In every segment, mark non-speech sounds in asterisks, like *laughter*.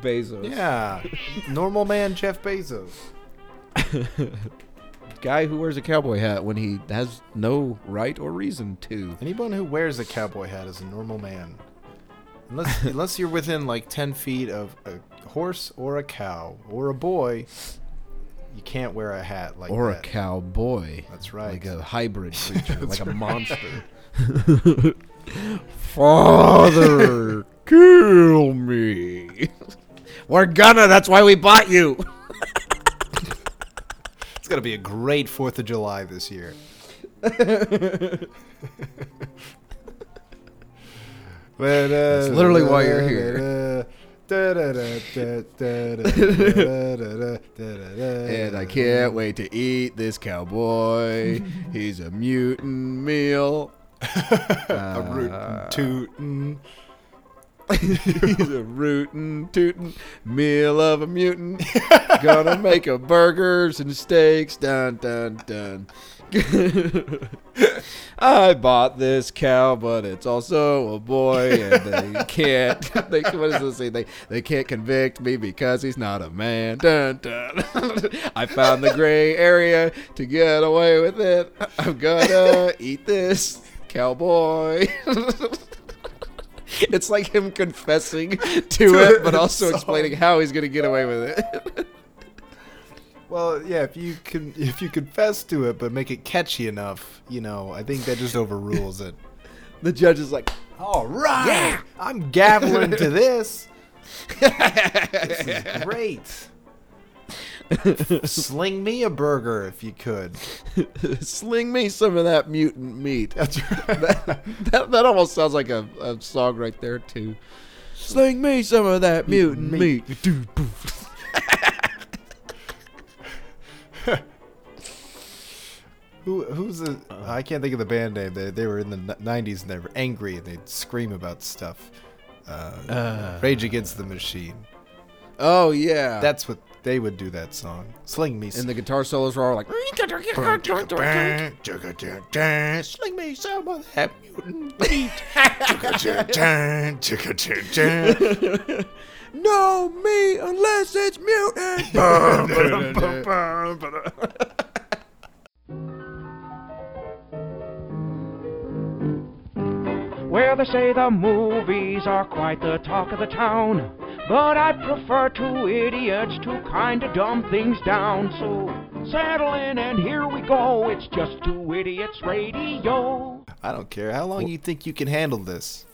Bezos. Yeah, *laughs* normal man Jeff Bezos. *laughs* Guy who wears a cowboy hat when he has no right or reason to. Anyone who wears a cowboy hat is a normal man. Unless, *laughs* unless you're within like 10 feet of a horse or a cow or a boy, you can't wear a hat like that. or that. a cowboy. That's right. Like a hybrid creature, like a monster. Father, kill me. We're gonna. That's why we bought you. It's gonna be a great 4th of July this year. That's literally why you're here. And I can't wait to eat this cowboy. He's a mutant meal. A rootin' tootin'. *laughs* He's a rootin' tootin' meal of a mutant. Gonna make a burgers and steaks. Dun dun dun. *laughs* I bought this cow, but it's also a boy, and they can't. *laughs* They what it say? They they can't convict me because he's not a man. Dun dun. I found the gray area to get away with it. I'm gonna eat this cowboy. *laughs* It's like him confessing *laughs* to it, but also explaining how he's gonna get away with it. *laughs* Well, yeah, if you can if you confess to it but make it catchy enough, you know, I think that just overrules it. The judge is like, All right. Yeah, I'm gabbling to this. this is great. *laughs* Sling me a burger if you could. *laughs* "Sling me some of that mutant meat." That's *laughs* right. that, that, that almost sounds like a, a song right there too. Sling me some of that mutant meat. Dude, poof. Who who's the? I can't think of the band name. They they were in the '90s and they were angry and they'd scream about stuff. Uh, Uh. Rage Against the Machine. Oh yeah. That's what they would do. That song. Sling me. and the guitar solos were all like. Sling me some of that mutant meat. No me unless it's mutant. Where they say the movies are quite the talk of the town. But I prefer two idiots to kinda dumb things down. So settle in and here we go. It's just two idiots radio. I don't care. How long you think you can handle this?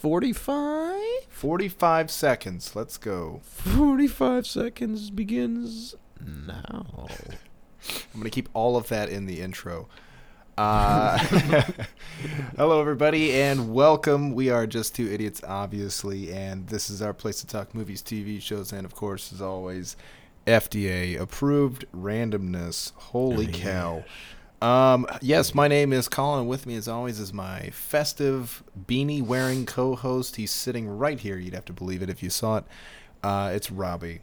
Forty-five. 45 seconds. Let's go. 45 seconds begins now. *laughs* I'm going to keep all of that in the intro. Uh, *laughs* hello, everybody, and welcome. We are just two idiots, obviously, and this is our place to talk movies, TV shows, and of course, as always, FDA approved randomness. Holy cow! Um, yes, my name is Colin. With me, as always, is my festive beanie wearing co-host. He's sitting right here. You'd have to believe it if you saw it. Uh, it's Robbie.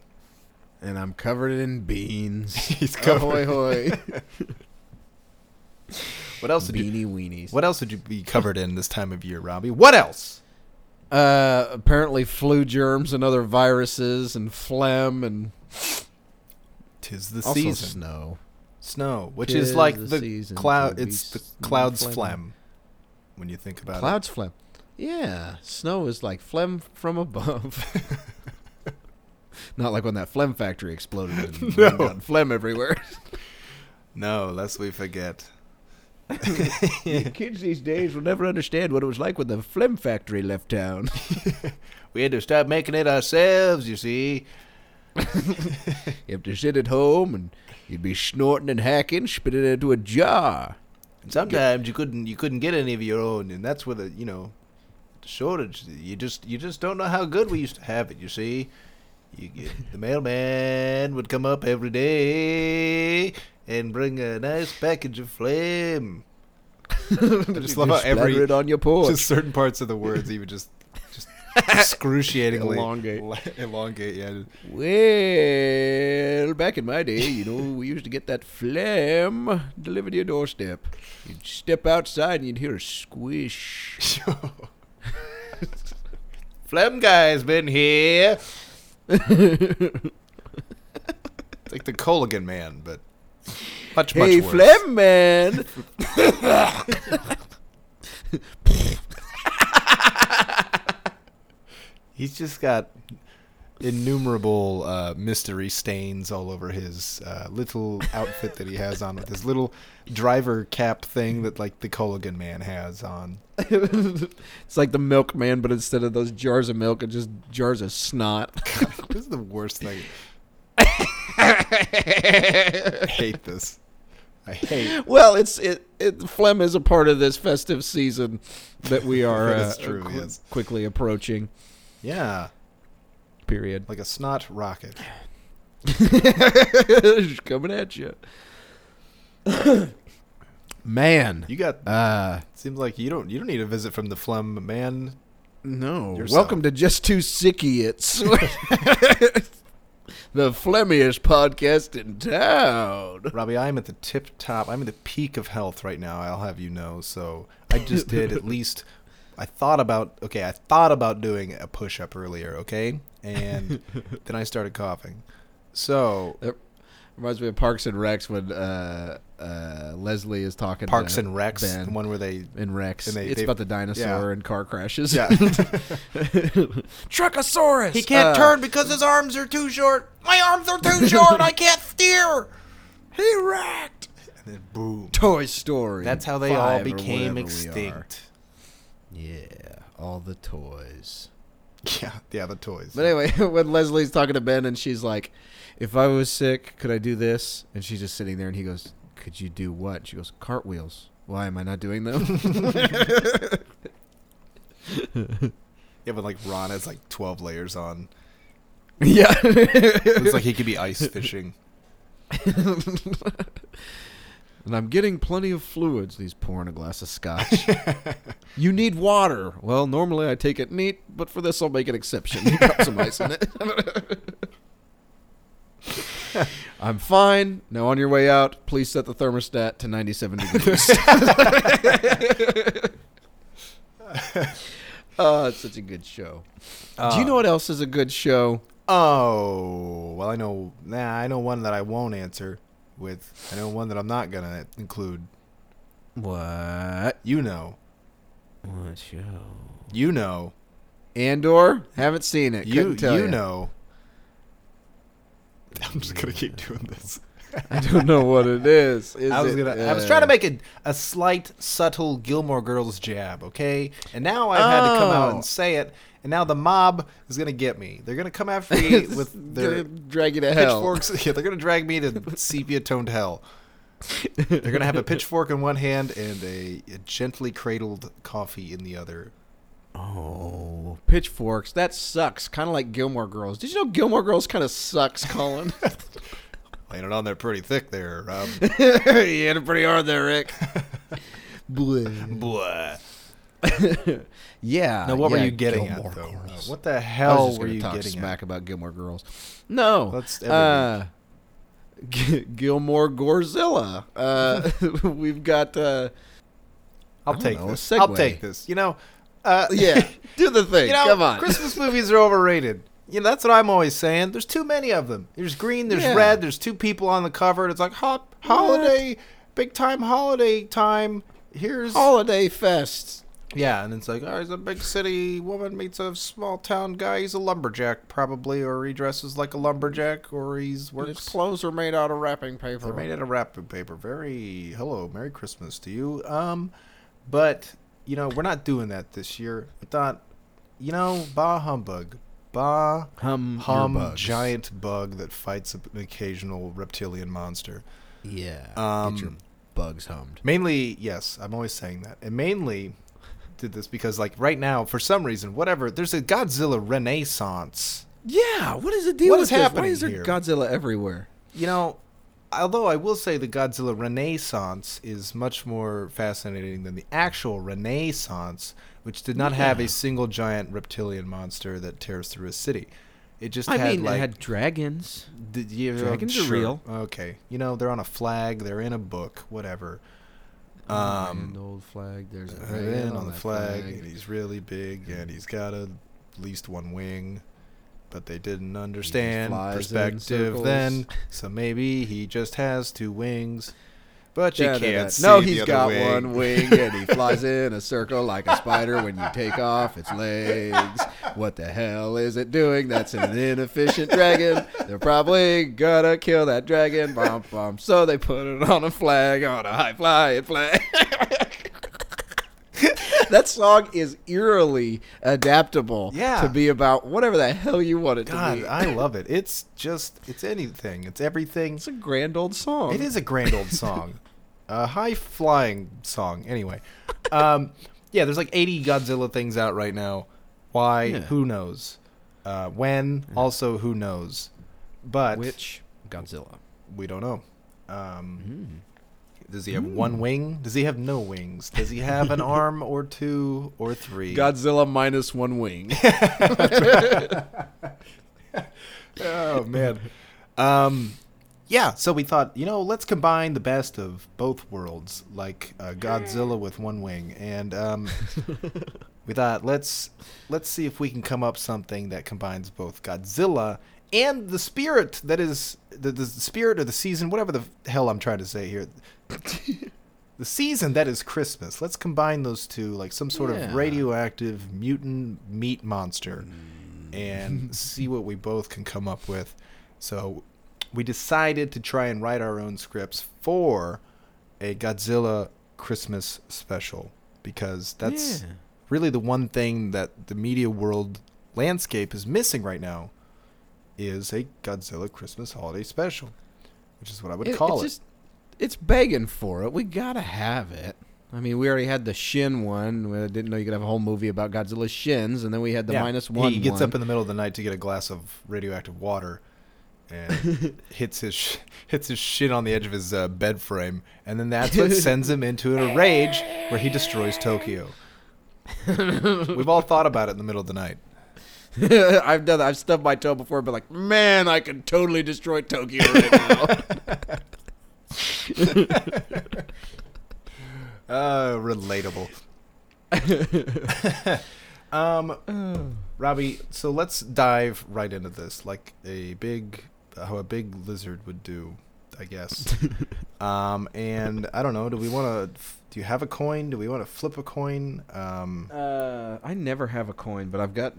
And I'm covered in beans. *laughs* He's Ahoy hoy. *laughs* What else you? Beanie weenies. What else would you be covered in this time of year, Robbie? What else? Uh, apparently flu germs and other viruses and phlegm and Tis the also season. snow. Snow, which Tis is like the the, cloud. It's the clouds phlegm. phlegm. When you think about it. Clouds phlegm. Yeah, snow is like phlegm from above. Not like when that phlegm factory exploded and *laughs* No. phlegm everywhere. No, lest we forget. *laughs* *laughs* Kids these days will never understand what it was like when the phlegm factory left town. *laughs* We had to stop making it ourselves. You see. You have to sit at home and you'd be snorting and hacking, spitting it into a jar. And Sometimes you couldn't. You couldn't get any of your own, and that's where the you know, the shortage. You just you just don't know how good we used to have it. You see. You get, the mailman would come up every day and bring a nice package of phlegm. I *laughs* just love how every splatter it on your porch. just certain parts of the words he would just just *laughs* excruciatingly Elongate. elongate. Yeah, Well, back in my day, you know, we used to get that phlegm delivered to your doorstep. You'd step outside and you'd hear a squish. *laughs* phlegm guy's been here. It's like the Culligan man, but much much hey, worse. Flem man. *laughs* He's just got innumerable uh, mystery stains all over his uh, little outfit that he has on with his little driver cap thing that like the Culligan man has on. it's like the milkman, but instead of those jars of milk, it's just jars of snot. *laughs* this is the worst thing. I hate this. I hate. well, it's it, it. Phlegm is a part of this festive season that we are *laughs* That uh, true, qu- yes. quickly approaching. Yeah, Period. like a snot rocket. *laughs* Coming at you. Man. You got. Uh, seems like you don't. You don't need a visit from the phlegm man. No. Yourself. Welcome to Just Two Sickiets. *laughs* the phlegmiest podcast in town. Robbie, I'm at the tip top. I'm at the peak of health right now. I'll have you know. So I just did at *laughs* least. I thought about okay. I thought about doing a push up earlier. Okay, and *laughs* then I started coughing. So Reminds me of Parks and Recs when uh, uh, Leslie is talking Parks to and Rex, Ben the one where they in Rex. and they- it's they- about the dinosaur yeah. and car crashes. yeah. *laughs* Truckosaurus. he can't Uh, turn because his arms are too short. My arms are too short. I can't steer. *laughs* He wrecked. And then boom. Toy Story. That's how they all became whatever we are. extinct. Yeah, all the toys. Yeah, yeah, the toys. But anyway, *laughs* when Leslie's talking to Ben and she's like, "If I was sick, could I do this?" And she's just sitting there, and he goes, "Could you do what?" She goes, "Cartwheels." Why am I not doing them? *laughs* yeah, but like Ron has like twelve layers on. yeah. It's like he could be ice fishing. *laughs* And I'm getting plenty of fluids. He's pouring a glass of scotch. you need water. Well, normally I take it neat, but for this I'll make an exception. *laughs* Drop some ice in it. *laughs* I'm fine. Now on your way out, please set the thermostat to 97 degrees. *laughs* *laughs* oh, it's such a good show. Do you know what else is a good show? Oh, well, I know. Nah, I know one that I won't answer with. I know one that I'm not gonna include. What? You know. What show? You know. Andor? Haven't seen it. You you ya. know. *laughs* I'm just gonna keep doing this. I don't know what it is. *laughs* Is I was it, gonna. I was uh, trying to make a, a slight, subtle Gilmore Girls jab, okay? And now I've had to come out Oh. and say it. And now the mob is gonna get me. They're gonna come after me *laughs* with their drag you to hell. pitchforks. Yeah, they're gonna drag me to sepia toned hell. They're gonna have a pitchfork in one hand and a, a gently cradled coffee in the other. Oh, pitchforks. That sucks. Kind of like Gilmore Girls. Did you know Gilmore Girls kind of sucks, Colin? *laughs* Laying it on there pretty thick there, Rob. you hit it pretty hard there, Rick. *laughs* Blah. Blah. *laughs* yeah. Now, what were you getting Gilmore at, though? Uh, Girls. what the I was hell just were you talk getting smack at? about Gilmore Girls. No. That's every uh, G- Gilmore Gorzilla. Uh, we've got. Uh, I'll take know, this. I'll take this. You know, uh, *laughs* yeah. Do the thing. you know, Come on. Christmas movies are overrated. You know, that's what I'm always saying. There's too many of them. There's green, there's Yeah. red, there's two people on the cover, and it's like hot holiday, big time holiday time. Here's Holiday Fest. yeah, and it's like, oh, he's a big city woman meets a small town guy. He's a lumberjack probably, or he dresses like a lumberjack, or he's And his clothes are made out of wrapping paper. They're made out of wrapping paper. Very hello, Merry Christmas to you. Um, but you know we're not doing that this year. I thought, you know, bah humbug, bah hum, hum giant bug that fights an occasional reptilian monster. Yeah. Um, get your bugs hummed. Mainly, yes, I'm always saying that, and mainly did this because like right now, for some reason, whatever, there's a Godzilla renaissance. Yeah. What is the deal What with is this? Why happening is there here? Godzilla everywhere? You know, although I will say the Godzilla Renaissance is much more fascinating than the actual Renaissance, which did not have a single giant reptilian monster that tears through a city. It just I had mean, like it had dragons. did you- dragons are real. Okay, you know they're on a flag, they're in a book, whatever. Um, the old flag. There's a uh, dragon in on the that flag, and he's really big, and he's got a, at least one wing. But they didn't understand perspective then. So maybe he just has two wings, but you can't see No, he's got wing. one wing and he *laughs* flies in a circle like a spider when you take off its legs. What the hell is it doing? That's an inefficient dragon. They're probably gonna kill that dragon. Bum, bum. So they put it on a flag, on a high flying flag. *laughs* *laughs* that song is eerily adaptable Yeah. to be about whatever the hell you want it to God, be. I *laughs* love it. It's just it's anything. It's everything. it's a grand old song. It is a grand old song, *laughs* a high flying song. Anyway, um, yeah, there's like 80 Godzilla things out right now. Why? Yeah. Who knows? Uh, when? Also, who knows? But Which Godzilla? we don't know. Um, Hmm. Does he have one wing? Does he have no wings? Does he have an *laughs* arm or two or three? Godzilla minus one wing. *laughs* oh man. Um, yeah. So we thought, you know, let's combine the best of both worlds, like uh, Godzilla with one wing, and um, *laughs* we thought let's let's see if we can come up something that combines both Godzilla and the spirit that is the, the spirit of the season, whatever the hell I'm trying to say here. *laughs* the season that is Christmas. Let's combine those two, like some sort Yeah. of radioactive mutant meat monster, mm. and *laughs* see what we both can come up with. So we decided to try and write our own scripts for a Godzilla Christmas special because that's Yeah. really the one thing that the media world landscape is missing right now is a Godzilla Christmas holiday special, which is what I would It- call it's it. Just, it's begging for it. We gotta have it. I mean, we already had the Shin one. We didn't know you could have a whole movie about Godzilla's shins, and then we had the Yeah. minus one. He gets one. up in the middle of the night to get a glass of radioactive water, and *laughs* hits his sh- hits his shit on the edge of his uh, bed frame, and then that's what sends him into a rage where he destroys Tokyo. *laughs* We've all thought about it in the middle of the night. *laughs* I've done that. I've stubbed my toe before, but like, man, I could totally destroy Tokyo right now. *laughs* *laughs* Uh, relatable. um, *sighs* Robbie, so let's dive right into this, like a big, how a big lizard would do, I guess. um, and I don't know. Do we want to? Do you have a coin? Do we want to flip a coin? Um, uh, I never have a coin, but I've got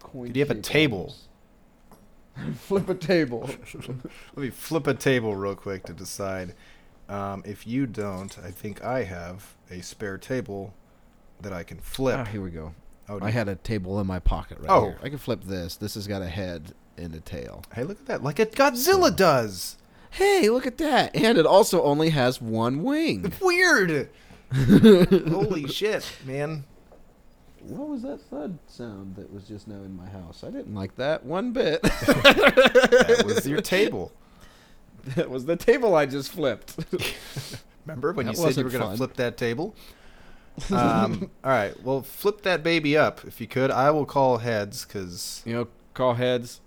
coin. Do you have a table? *laughs* Flip a table. *laughs* let me flip a table real quick to decide. Um, if you don't, I think I have a spare table that I can flip. Ah, here we go. Oh, I had a table in my pocket right Oh. here. I can flip this. This has got a head and a tail. Hey, look at that! Like a Godzilla does. Hey, look at that. And it also only has one wing. *laughs* Weird. Holy shit, man! What was that thud sound that was just now in my house? I didn't like that one bit. *laughs* That was your table. that was the table I just flipped. *laughs* Remember when That you said you were going to flip that table? *laughs* Um, all right, well, flip that baby up if you could. I will call heads because you know, call heads.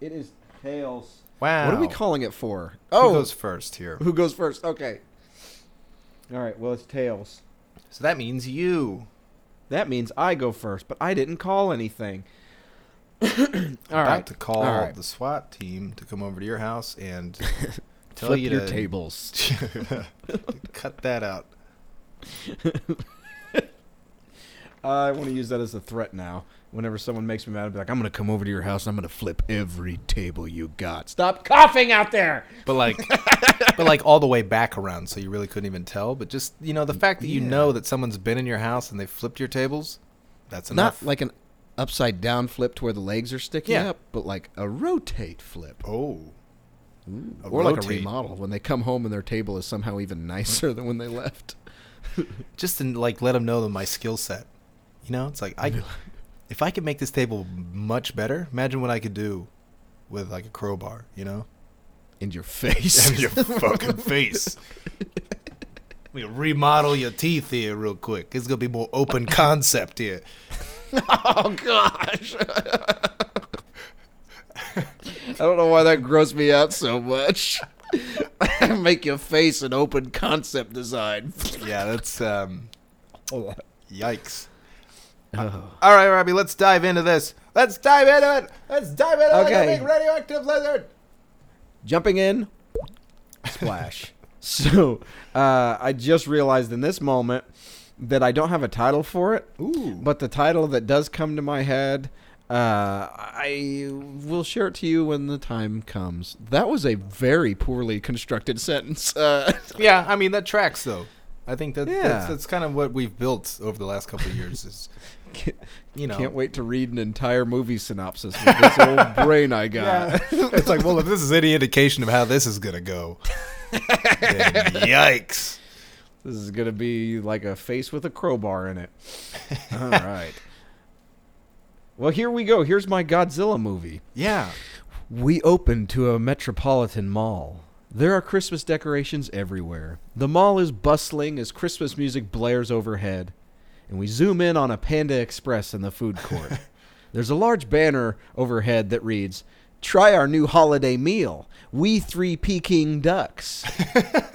It is tails. wow. What are we calling it for? Oh, Who goes first here? who goes first? Okay. All right. Well, it's tails. So that means you. That means I go first, but I didn't call anything. *coughs* All about right. to call right. the SWAT team to come over to your house and *laughs* tell Flip you your to tables. *laughs* cut that out. *laughs* I want to use that as a threat now. Whenever someone makes me mad, I'll be like, I'm going to come over to your house and I'm going to flip every table you got. Stop coughing out there. But like, but like all the way back around, so you really couldn't even tell. But just you know, the fact that you Yeah. know that someone's been in your house and they flipped your tables, that's enough. Not like an upside down flip to where the legs are sticking Yeah. up, but like a rotate flip. oh, A or like a remodel when they come home and their table is somehow even nicer than when they left. *laughs* just to like let them know that my skill set. You know, it's like I, if I could make this table much better, imagine what I could do with like a crowbar. You know, In your face. *laughs* In your fucking face. We remodel your teeth here real quick. It's gonna be more open *laughs* concept here. oh gosh. *laughs* I don't know why that grossed me out so much. Make your face an open concept design. Yeah, that's um, yikes. Oh. All right, Robbie, let's dive into this. Let's dive into it. Let's dive into Okay. big radioactive lizard. Jumping in, splash. *laughs* so uh, I just realized in this moment that I don't have a title for it. Ooh. But the title that does come to my head, uh, I will share it to you when the time comes. That was a very poorly constructed *laughs* sentence. Uh, Yeah, I mean that tracks though. I think that Yeah. that's, that's kind of what we've built over the last couple of years. Is you know, Can't wait to read an entire movie synopsis with this old *laughs* brain I got. *laughs* it's like, well, if this is any indication of how this is gonna go, then *laughs* yikes. This is gonna be like a face with a crowbar in it. All right. Well, here we go. Here's my Godzilla movie. Yeah. We open to a metropolitan mall. There are Christmas decorations everywhere. The mall is bustling as Christmas music blares overhead. And we zoom in on a Panda Express in the food court. *laughs* There's a large banner overhead that reads, Try our new holiday meal. We three Peking ducks.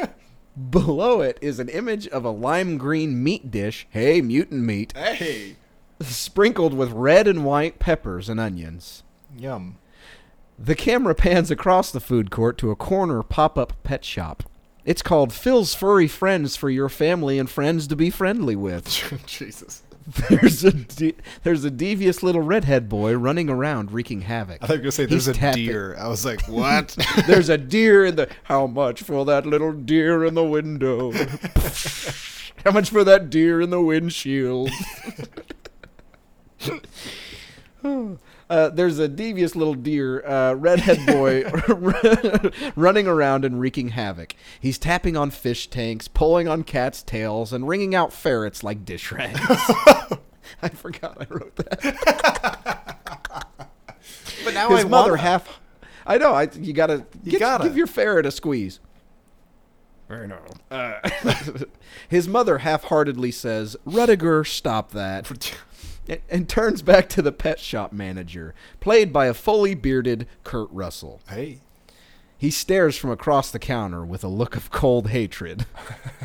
*laughs* Below it is an image of a lime green meat dish. Hey, mutant meat. Hey. Sprinkled with red and white peppers and onions. Yum. The camera pans across the food court to a corner pop up pet shop. It's called Phil's Furry Friends for your family and friends to be friendly with. Jesus. There's a de- there's a devious little redhead boy running around wreaking havoc. I thought you were gonna say there's He's a tapping- deer. I was like, what? There's a deer in the. How much for that little deer in the window? How much for that deer in the windshield? Uh, there's a devious little deer, uh, redhead boy, *laughs* *laughs* running around and wreaking havoc. He's tapping on fish tanks, pulling on cats' tails, and wringing out ferrets like dish rags. *laughs* I forgot I wrote that. but now His I mother wanna- half. I know. I you gotta, You get- gotta. give your ferret a squeeze. I know. Uh, his mother half-heartedly says, "Rudiger, stop that," and, turns back to the pet shop manager, played by a fully bearded Kurt Russell. Hey. He stares from across the counter with a look of cold hatred.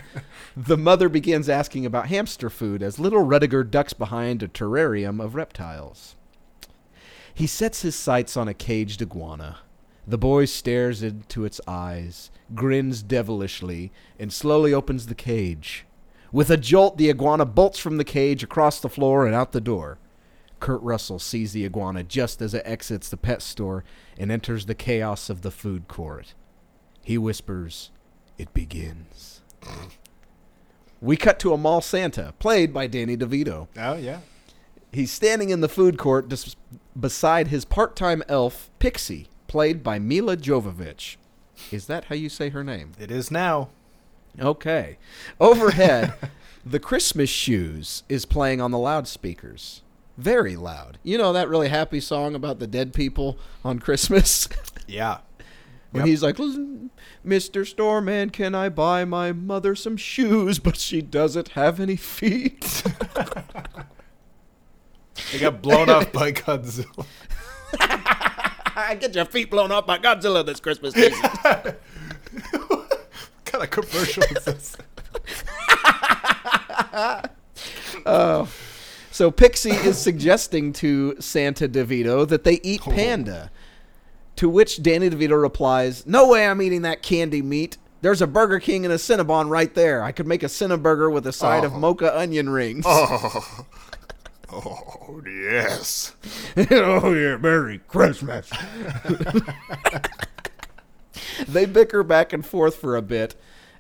*laughs* the mother begins asking about hamster food as little Rudiger ducks behind a terrarium of reptiles. He sets his sights on a caged iguana. The boy stares into its eyes, grins devilishly, and slowly opens the cage. With a jolt, the iguana bolts from the cage across the floor and out the door. Kurt Russell sees the iguana just as it exits the pet store and enters the chaos of the food court. He whispers, It begins. we cut to a mall Santa, played by Danny DeVito. Oh yeah. He's standing in the food court dis- beside his part time elf, Pixie, played by Milla Jovovich. Is that how you say her name? It is now. Okay. Overhead, *laughs* the Christmas Shoes is playing on the loudspeakers. Very loud. You know that really happy song about the dead people on Christmas? *laughs* Yeah. when Yep. he's like, "Listen, Mr. Storeman, can I buy my mother some shoes? But she doesn't have any feet. *laughs* They got blown off by Godzilla. I get your feet blown off by Godzilla this Christmas season. Kind of commercial is *laughs* this? Oh. So Pixie is suggesting to Santa DeVito that they eat panda. To which Danny DeVito replies, "No way I'm eating that candy meat. There's a Burger King and a Cinnabon right there. I could make a Cinnaburger with a side of Oh. mocha onion rings." Oh. *laughs* Oh yes. *laughs* oh yeah, Merry Christmas. *laughs* they bicker back and forth for a bit,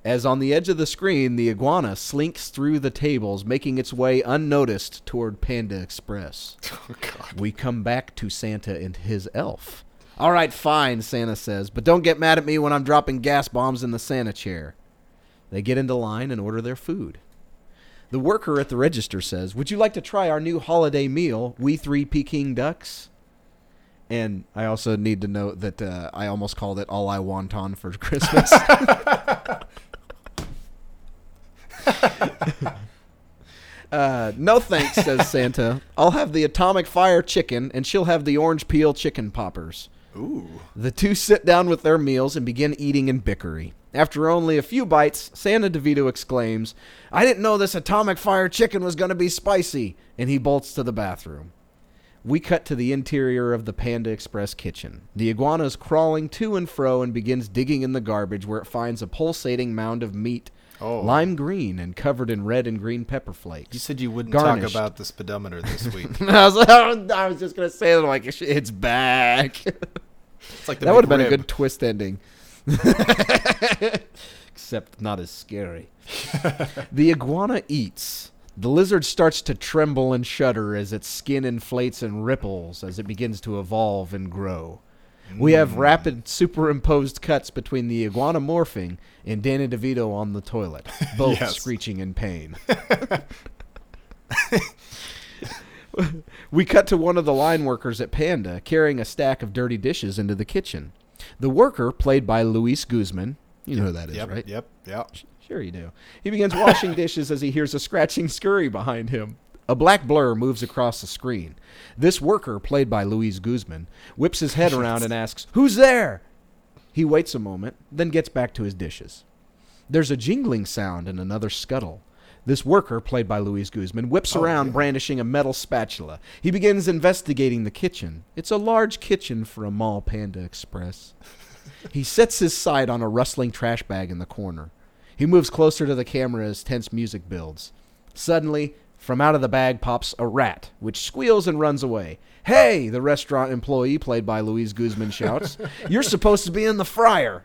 as on the edge of the screen, the iguana slinks through the tables, making its way unnoticed toward Panda Express. *laughs* Oh god. We come back to Santa and his elf. All right, fine, Santa says, but don't get mad at me when I'm dropping gas bombs in the Santa chair. They get into line and order their food. The worker at the register says, Would you like to try our new holiday meal, We Three Peking Ducks? And I also need to note that uh, I almost called it All I Want On for Christmas. *laughs* uh, no thanks, says Santa. I'll have the atomic fire chicken, and she'll have the orange peel chicken poppers. Ooh. The two sit down with their meals and begin eating in bickery. After only a few bites, Santa DeVito exclaims, I didn't know this atomic fire chicken was going to be spicy, and he bolts to the bathroom. We cut to the interior of the Panda Express kitchen. The iguana is crawling to and fro and begins digging in the garbage where it finds a pulsating mound of meat, Oh. lime green and covered in red and green pepper flakes. You said you wouldn't Garnished. talk about the speedometer this *laughs* week. I was, I was just gonna say that like it's back. It's like the that would have been a good twist ending. *laughs* Except not as scary. *laughs* the iguana eats. The lizard starts to tremble and shudder as its skin inflates and ripples as it begins to evolve and grow. We Mm. have rapid superimposed cuts between the iguana morphing and Danny DeVito on the toilet, *laughs* both Yes. screeching in pain. *laughs* we cut to one of the line workers at Panda carrying a stack of dirty dishes into the kitchen. The worker, played by Luis Guzman, you know who that is, Yep, right? yep, yep. Sure you do. He begins washing *laughs* dishes as he hears a scratching scurry behind him. A black blur moves across the screen. This worker, played by Luis Guzman, whips his head around and asks, Who's there? He waits a moment, then gets back to his dishes. There's a jingling sound and another scuttle. This worker, played by Luis Guzman, whips Oh, around yeah. brandishing a metal spatula. He begins investigating the kitchen. It's a large kitchen for a mall Panda Express. *laughs* He sets his sight on a rustling trash bag in the corner. He moves closer to the camera as tense music builds. Suddenly, from out of the bag pops a rat, which squeals and runs away. Hey, the restaurant employee, played by Louise Guzman, shouts, *laughs* You're supposed to be in the fryer.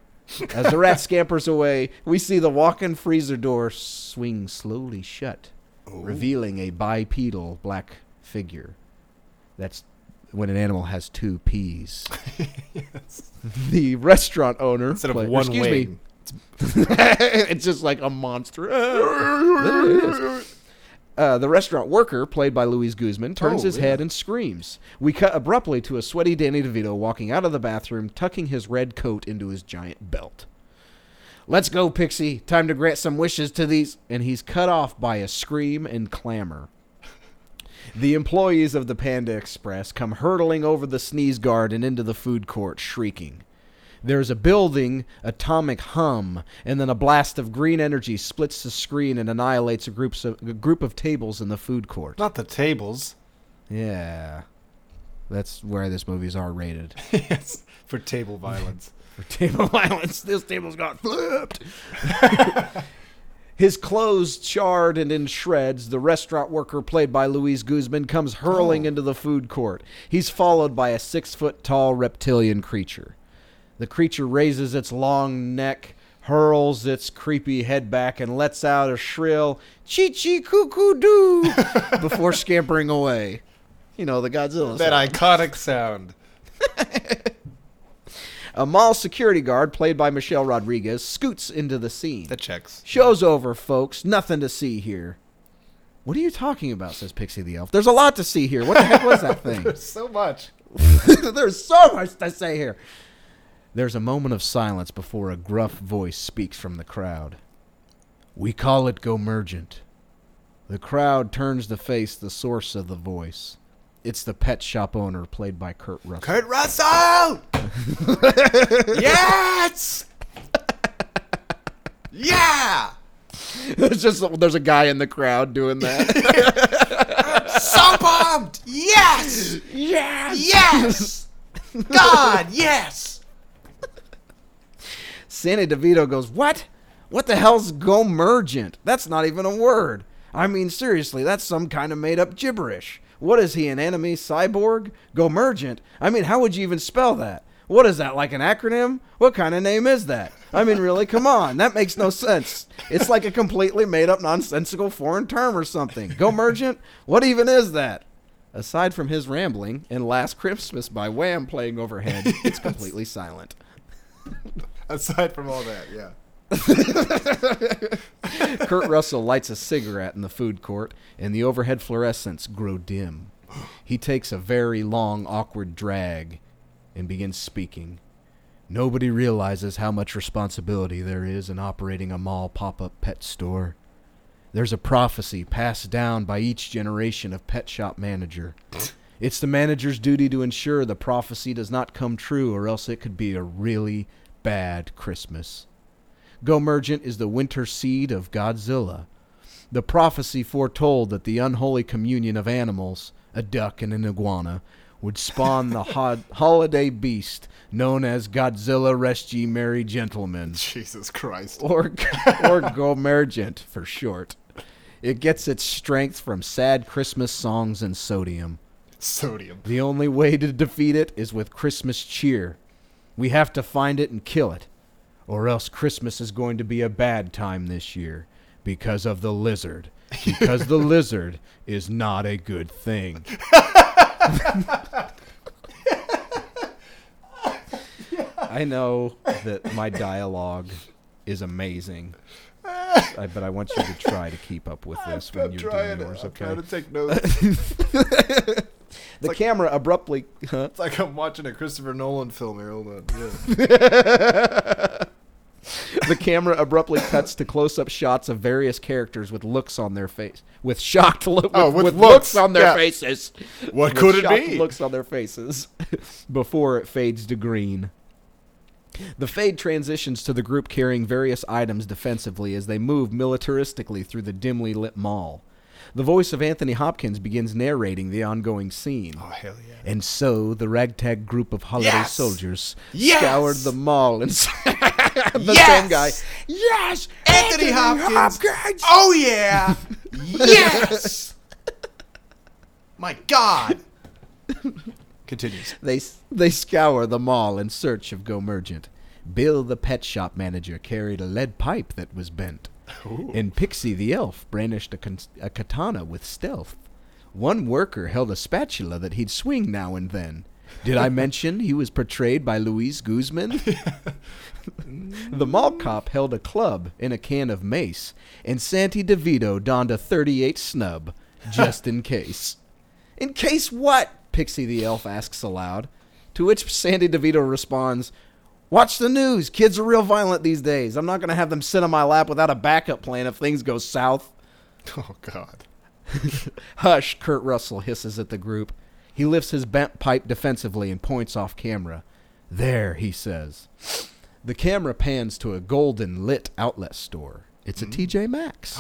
As the rat scampers away, we see the walk in freezer door swing slowly shut, oh. revealing a bipedal black figure. That's when an animal has two P's. *laughs* The restaurant owner, Instead of play- one excuse me, wing. *laughs* it's just like a monster. There it is. Uh, the restaurant worker, played by Luis Guzman, turns Oh, his yeah. head and screams. We cut abruptly to a sweaty Danny DeVito walking out of the bathroom, tucking his red coat into his giant belt. Let's go, Pixie. Time to grant some wishes to these. And he's cut off by a scream and clamor. The employees of the Panda Express come hurtling over the sneeze guard and into the food court, shrieking. There's a building atomic hum, and then a blast of green energy splits the screen and annihilates a, groups of, a group of tables in the food court. Not the tables. Yeah. That's where this movie's R rated. *laughs* yes, for table violence. *laughs* For table *laughs* violence, this table's got flipped. His clothes charred and in shreds, the restaurant worker, played by Luis Guzman, comes hurling Oh. into the food court. He's followed by a six foot tall reptilian creature. The creature raises its long neck, hurls its creepy head back, and lets out a shrill chee chee cuckoo doo *laughs* before scampering away. You know, the Godzilla. that sound. iconic sound. *laughs* A mall security guard, played by Michelle Rodriguez, scoots into the scene. That checks. Show's over, folks. Nothing to see here. What are you talking about? says Pixie the Elf. There's a lot to see here. What the heck was that *laughs* thing? There's so much. There's so much to say here. There's a moment of silence before a gruff voice speaks from the crowd. We call it Gomergent. The crowd turns to face the source of the voice. It's the pet shop owner, played by Kurt Russell. Kurt Russell! *laughs* yes! yeah! it's just there's a guy in the crowd doing that. So pumped! Yes! *laughs* yes. Yes! God, yes! Sandy DeVito goes, What? What the hell's Gomergent? That's not even a word. I mean, seriously, that's some kind of made up gibberish. What is he, an enemy cyborg? Gomergent? I mean, how would you even spell that? What is that, like an acronym? What kind of name is that? I mean, really, come on. That makes no sense. It's like a completely made up, nonsensical foreign term or something. Gomergent? What even is that? Aside from his rambling and Last Christmas by Wham playing overhead, it's *laughs* completely silent. Aside from all that, yeah. *laughs* Kurt Russell lights a cigarette in the food court, and the overhead fluorescents grow dim. He takes a very long, awkward drag and begins speaking. Nobody realizes how much responsibility there is in operating a mall pop up pet store. There's a prophecy passed down by each generation of pet shop manager. It's the manager's duty to ensure the prophecy does not come true, or else it could be a really bad Christmas. Gomergent is the winter seed of Godzilla. The prophecy foretold that the unholy communion of animals, a duck and an iguana, would spawn the *laughs* hod- holiday beast known as Godzilla Rest Ye Merry Gentlemen Jesus Christ. or or *laughs* Gomergent for short. It gets its strength from sad Christmas songs and sodium. Sodium. The only way to defeat it is with Christmas cheer. We have to find it and kill it, or else Christmas is going to be a bad time this year because of the lizard. Because the *laughs* lizard is not a good thing. *laughs* I know that my dialogue is amazing, I, but I want you to try to keep up with *laughs* this when I'm you're doing yours, I'm okay? trying to take notes. The camera abruptly. Huh? it's like I'm watching a Christopher Nolan film here. Hold on. Yeah. *laughs* the camera abruptly cuts to close-up shots of various characters with looks on their face, with shocked look, Oh, with, with with looks looks, on their yeah. faces. What could it be? Looks on their faces *laughs* before it fades to green. The fade transitions to the group carrying various items defensively as they move militaristically through the dimly lit mall. The voice of Anthony Hopkins begins narrating the ongoing scene. Oh hell yeah. And so the ragtag group of holiday Yes! soldiers Yes! scoured the mall and *laughs* the Yes! same guy. Yes, Anthony Hopkins. Oh yeah. *laughs* yes. My God. Continues. They they scour the mall in search of Go Gomergent. Bill, the pet shop manager, carried a lead pipe that was bent, and Pixie the elf brandished a, con- a katana with stealth. One worker held a spatula that he'd swing now and then. Did I *laughs* mention he was portrayed by Luis Guzman? *laughs* the mall cop held a club and a can of mace, and Santi DeVito donned a 38 snub, just in *laughs* case. In case what? Pixie the elf asks aloud. To which Sandy DeVito responds, Watch the news. Kids are real violent these days. I'm not going to have them sit on my lap without a backup plan if things go south. *laughs* Oh God. *laughs* Hush, Kurt Russell hisses at the group. He lifts his bent pipe defensively and points off camera. There, he says. The camera pans to a golden lit outlet store. It's a mm. TJ Maxx.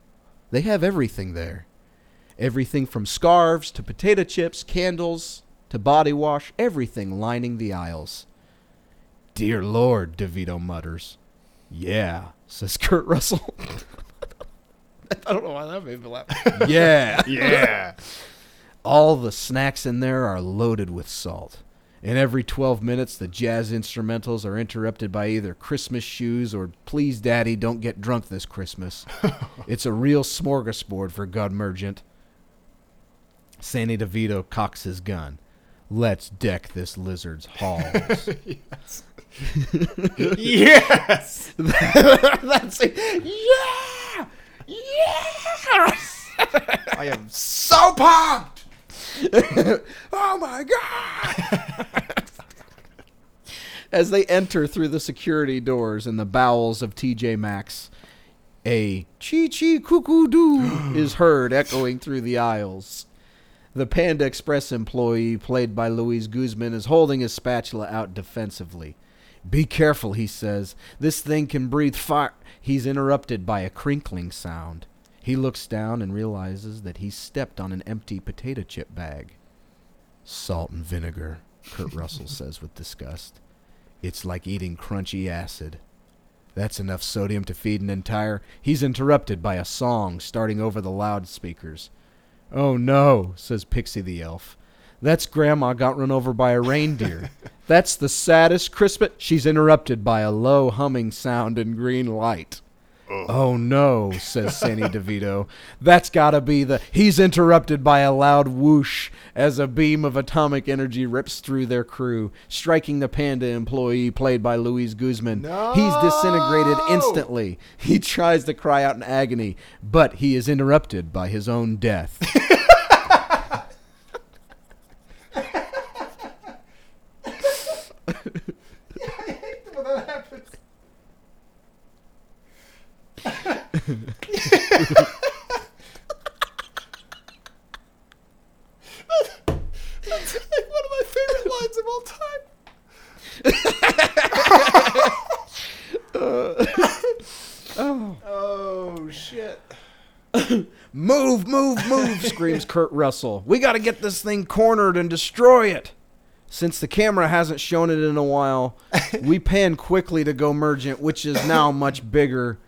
*gasps* they have everything there. Everything from scarves to potato chips, candles to body wash, everything lining the aisles. Dear Lord, DeVito mutters. Yeah, says Kurt Russell. *laughs* I don't know why that made me laugh. yeah. *laughs* Yeah. All the snacks in there are loaded with salt. And every 12 minutes, the jazz instrumentals are interrupted by either Christmas shoes or Please Daddy, Don't Get Drunk This Christmas. *laughs* it's a real smorgasbord for Godmergent. Sandy DeVito cocks his gun. Let's deck this lizard's halls. *laughs* yes. yes. *laughs* That's it. Yeah! Yes! I am so pumped. *laughs* Oh my god! As they enter through the security doors in the bowels of TJ Maxx, a chee chee cuckoo doo *gasps* is heard echoing through the aisles. The Panda Express employee, played by Luis Guzman, is holding his spatula out defensively. Be careful, he says. This thing can breathe fire. He's interrupted by a crinkling sound. He looks down and realizes that he's stepped on an empty potato chip bag. Salt and vinegar, Kurt *laughs* Russell says with disgust. It's like eating crunchy acid. That's enough sodium to feed an entire. He's interrupted by a song starting over the loudspeakers. Oh no, says Pixie the elf. That's Grandma got run over by a reindeer. That's the saddest Christmas. She's interrupted by a low humming sound and green light. Oh no, says Sandy *laughs* DeVito. That's gotta be the. He's interrupted by a loud whoosh as a beam of atomic energy rips through their crew, striking the panda employee played by Luis Guzman. No! He's disintegrated instantly. He tries to cry out in agony, but he is interrupted by his own death. *laughs* That's like one of my favorite lines of all time. uh, *laughs* oh. oh shit. move, move, move, screams Kurt Russell. We got to get this thing cornered and destroy it. Since the camera hasn't shown it in a while, we pan quickly to Go Mergent, which is now much bigger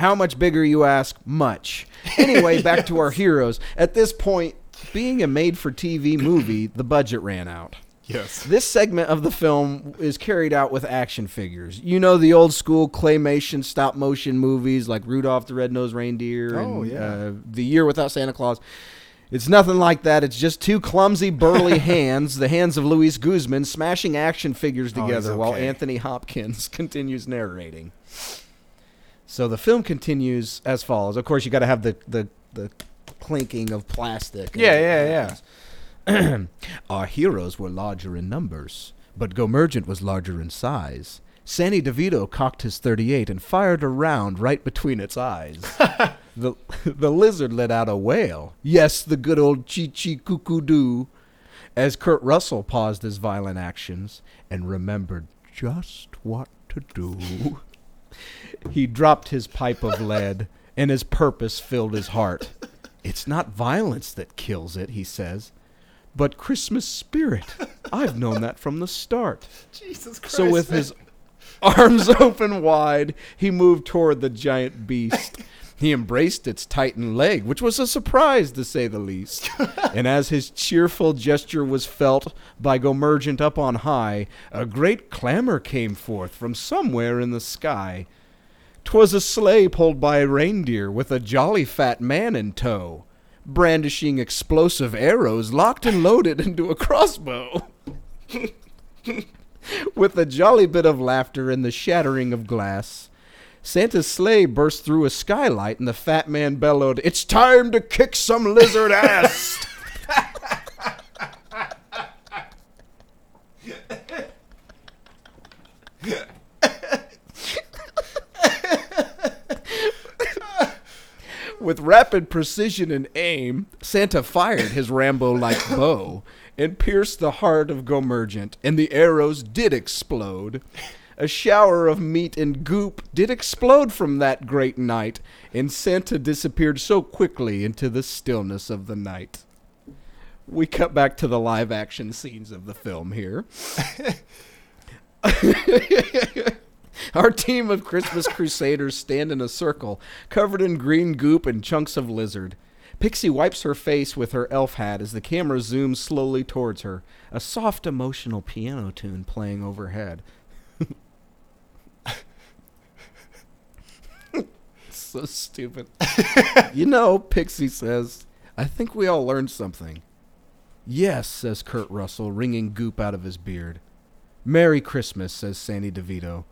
how much bigger, you ask? Much. Anyway, *laughs* back to our heroes. At this point, being a made for TV movie, the budget ran out. Yes. This segment of the film is carried out with action figures. You know the old school claymation stop motion movies like Rudolph the Red-Nosed Reindeer Oh, and yeah. uh, The Year Without Santa Claus. It's nothing like that. It's just two clumsy, burly *laughs* hands, the hands of Luis Guzman, smashing action figures Oh, together while. Anthony Hopkins *laughs* continues narrating. So the film continues as follows. Of course, you got to have the, the the clinking of plastic. Yeah, yeah, yeah. *clears throat* Our heroes were larger in numbers, but Gomergent was larger in size. Sandy DeVito cocked his 38 and fired a round right between its eyes. *laughs* the, the lizard let out a wail. Yes, the good old chee chee cuckoo doo. As Kurt Russell paused his violent actions and remembered just what to do. *laughs* He dropped his pipe of lead, and his purpose filled his heart. It's not violence that kills it, he says, but Christmas spirit. I've known that from the start. Jesus Christ. So with his arms *laughs* open wide, he moved toward the giant beast. He embraced its tightened leg, which was a surprise to say the least. *laughs* and as his cheerful gesture was felt by Gomergent up on high, a great clamor came forth from somewhere in the sky. 'Twas a sleigh pulled by a reindeer with a jolly fat man in tow, brandishing explosive arrows locked and loaded *laughs* into a crossbow. *laughs* With a jolly bit of laughter and the shattering of glass, Santa's sleigh burst through a skylight and the fat man bellowed, It's time to kick some lizard ass! *laughs* With rapid precision and aim, Santa fired his Rambo like bow and pierced the heart of Gomergent, and the arrows did explode. A shower of meat and goop did explode from that great night, and Santa disappeared so quickly into the stillness of the night. We cut back to the live action scenes of the film here. *laughs* Our team of Christmas *laughs* Crusaders stand in a circle, covered in green goop and chunks of lizard. Pixie wipes her face with her elf hat as the camera zooms slowly towards her, a soft, emotional piano tune playing overhead. So stupid. *laughs* you know, Pixie says, I think we all learned something. Yes, says Kurt Russell, wringing goop out of his beard. Merry Christmas, says Sandy DeVito.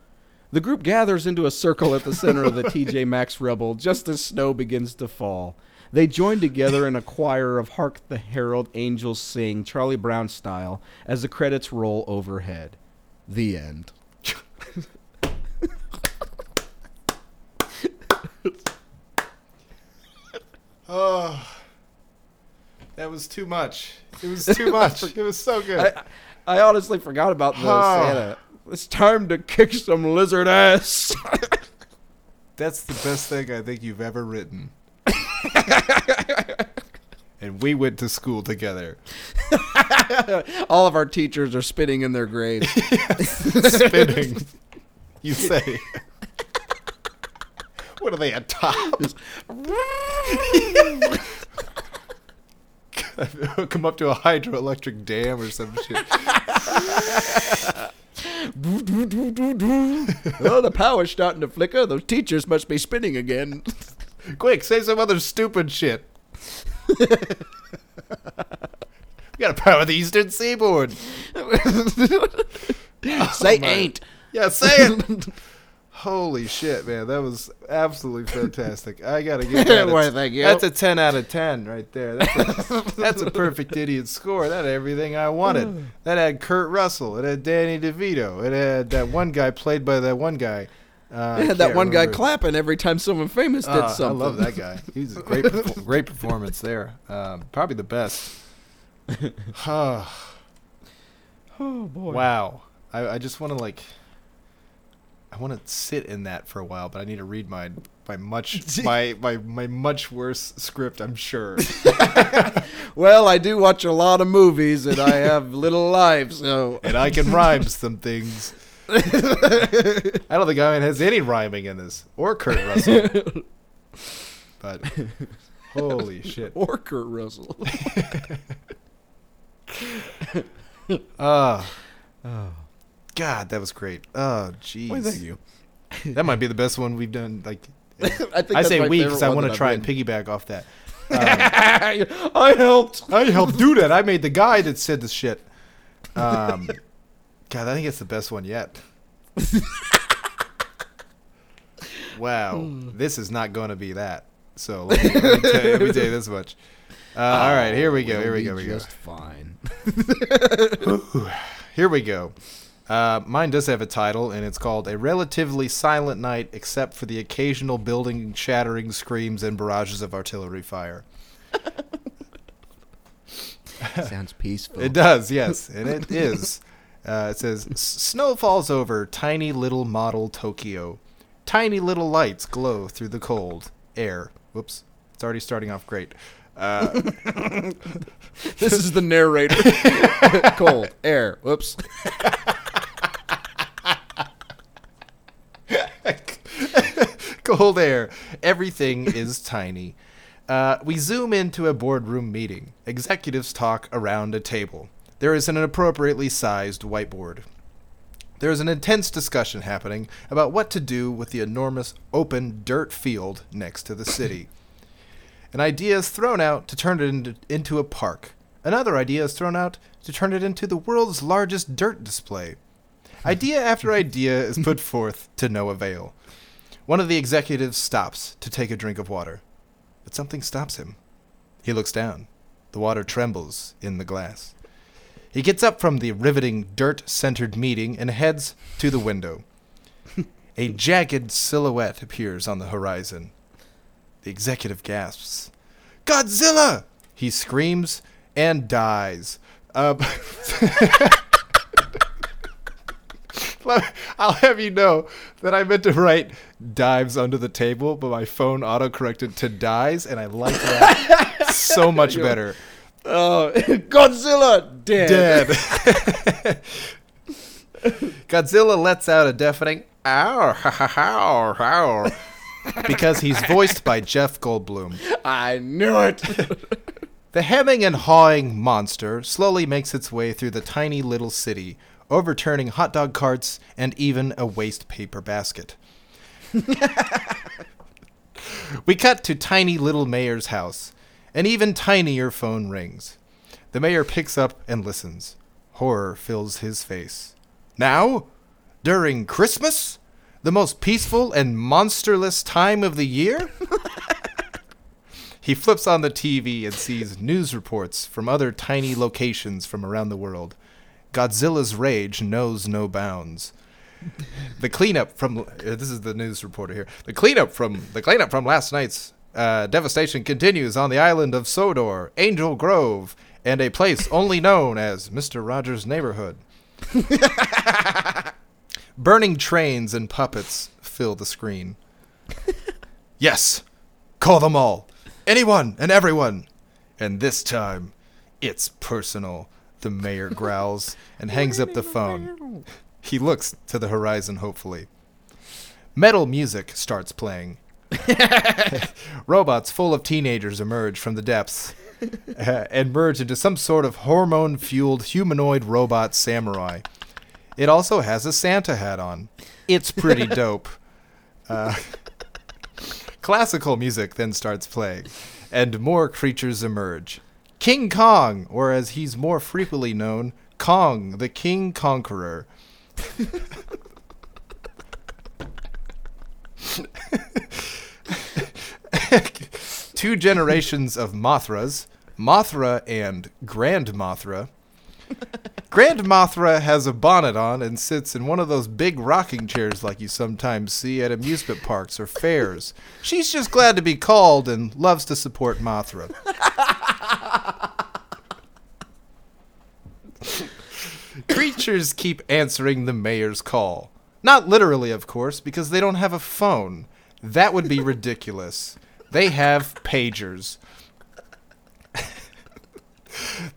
The group gathers into a circle at the center of the *laughs* TJ Maxx Rebel just as snow begins to fall. They join together in a choir of Hark the Herald Angels Sing, Charlie Brown style, as the credits roll overhead. The end. *laughs* Oh, that was too much. It was too *laughs* much. It was so good. I, I honestly forgot about the Huh. Santa. It's time to kick some lizard ass. *laughs* That's the best thing I think you've ever written. and we went to school together. All of our teachers are spitting in their graves. Spinning. you say. What are they at top? *laughs* Come up to a hydroelectric dam or some shit. *laughs* oh, the power's starting to flicker. Those teachers must be spinning again. *laughs* Quick, say some other stupid shit. we gotta power the eastern seaboard. Say oh, my- ain't. Yeah, say it. Holy shit, man. That was absolutely *laughs* fantastic. I gotta give *laughs* that. Why, thank you. That's a 10 out of 10 right there. That's a, *laughs* that's a perfect idiot score. That had everything I wanted. That had Kurt Russell. It had Danny DeVito. It had that one guy played by that one guy. Uh, Had that one guy clapping every time someone famous did Uh, something. I love that guy. He's a great, great performance there. Um, probably the best. *sighs* Oh boy. wow. I, I just want to like. I want to sit in that for a while, but I need to read my my much *laughs* my my my much worse script. I'm sure. *laughs* Well, I do watch a lot of movies and I have *laughs* little life, so and I can rhyme some things. I don't think I has any rhyming in this, or Kurt Russell. but holy shit! or Kurt Russell. Ah, God, that was great. Oh, jeez. Well, thank you. That might be the best one we've done. Like, *laughs* I, think I say we because I want to try and piggyback off that. *laughs* I helped. I helped do that. I made the guy that said the shit. Um, *laughs* God, I think it's the best one yet. wow, this is not going to be that. So let me, let me tell, you, let me tell you this much. Uh, all right, here we go. Here we go. Here we go. Just fine. Here we go. Uh, mine does have a title, and it's called "A Relatively Silent Night, Except for the Occasional Building Shattering Screams and Barrages of Artillery Fire." *laughs* Sounds peaceful. It does, yes, and it is. Uh, it says, "Snow falls over tiny little model Tokyo. Tiny little lights glow through the cold air. Whoops, it's already starting off great. Uh, *laughs* This is the narrator. *laughs* Cold air. Whoops. Cold air. Everything is tiny. Uh, we zoom into a boardroom meeting. Executives talk around a table. There is an appropriately sized whiteboard. There is an intense discussion happening about what to do with the enormous open dirt field next to the *coughs* city. An idea is thrown out to turn it into, into a park. Another idea is thrown out to turn it into the world's largest dirt display. *laughs* Idea after idea is put forth to no avail. One of the executives stops to take a drink of water, but something stops him. He looks down. The water trembles in the glass. He gets up from the riveting, dirt centered meeting and heads to the window. a jagged silhouette appears on the horizon. The executive gasps. Godzilla! He screams and dies. Uh, Let- *laughs* I'll have you know that I meant to write dives under the table, but my phone autocorrected to dies, and I like that *laughs* so much better. Oh, *laughs* Godzilla dead. Dead. *laughs* Godzilla lets out a deafening ow, ha, ha, ha, ow, because he's voiced by Jeff Goldblum. I knew it. The hemming and hawing monster slowly makes its way through the tiny little city, overturning hot dog carts and even a waste paper basket. *laughs* we cut to tiny little mayor's house. An even tinier phone rings. The mayor picks up and listens. Horror fills his face. Now? During Christmas? The most peaceful and monsterless time of the year? He flips on the TV and sees news reports from other tiny locations from around the world. Godzilla's rage knows no bounds. The cleanup from uh, this is the news reporter here. The cleanup from the cleanup from last night's uh, devastation continues on the island of Sodor, Angel Grove, and a place only known as Mister Rogers' neighborhood. *laughs* Burning trains and puppets fill the screen. *laughs* yes, call them all. Anyone and everyone. And this time, it's personal, the mayor *laughs* growls and hangs up the phone. He looks to the horizon hopefully. Metal music starts playing. *laughs* Robots full of teenagers emerge from the depths uh, and merge into some sort of hormone fueled humanoid robot samurai. It also has a Santa hat on. It's pretty *laughs* dope. Uh, Classical music then starts playing, and more creatures emerge. King Kong, or as he's more frequently known, Kong, the King Conqueror. Two generations of Mothras, Mothra and Grand Mothra. *laughs* Grand Mothra has a bonnet on and sits in one of those big rocking chairs like you sometimes see at amusement parks or fairs. She's just glad to be called and loves to support Mothra. *laughs* Creatures keep answering the mayor's call. Not literally, of course, because they don't have a phone. That would be ridiculous. They have pagers.